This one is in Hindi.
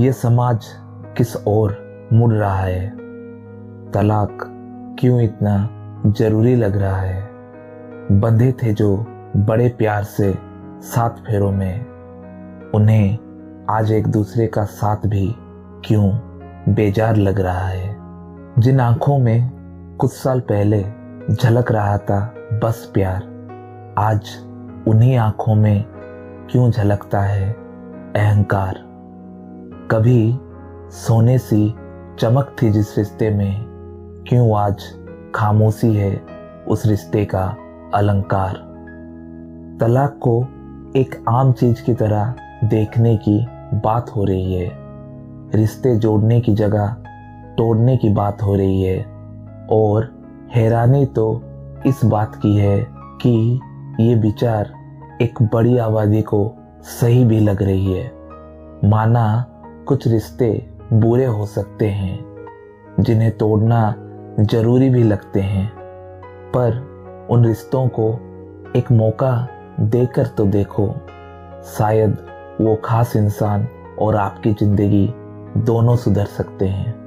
ये समाज किस ओर मुड़ रहा है? तलाक क्यों इतना ज़रूरी लग रहा है? बंधे थे जो बड़े प्यार से सात फेरों में, उन्हें आज एक दूसरे का साथ भी क्यों बेजार लग रहा है? जिन आँखों में कुछ साल पहले झलक रहा था बस प्यार, आज उन्हीं आँखों में क्यों झलकता है अहंकार? कभी सोने सी चमक थी जिस रिश्ते में, क्यों आज खामोशी है उस रिश्ते का अलंकार। तलाक को एक आम चीज़ की तरह देखने की बात हो रही है। रिश्ते जोड़ने की जगह तोड़ने की बात हो रही है। और हैरानी तो इस बात की है कि ये विचार एक बड़ी आबादी को सही भी लग रही है। माना कुछ रिश्ते बुरे हो सकते हैं, जिन्हें तोड़ना ज़रूरी भी लगते हैं। पर उन रिश्तों को एक मौका देकर तो देखो, शायद वो खास इंसान और आपकी ज़िंदगी दोनों सुधर सकते हैं।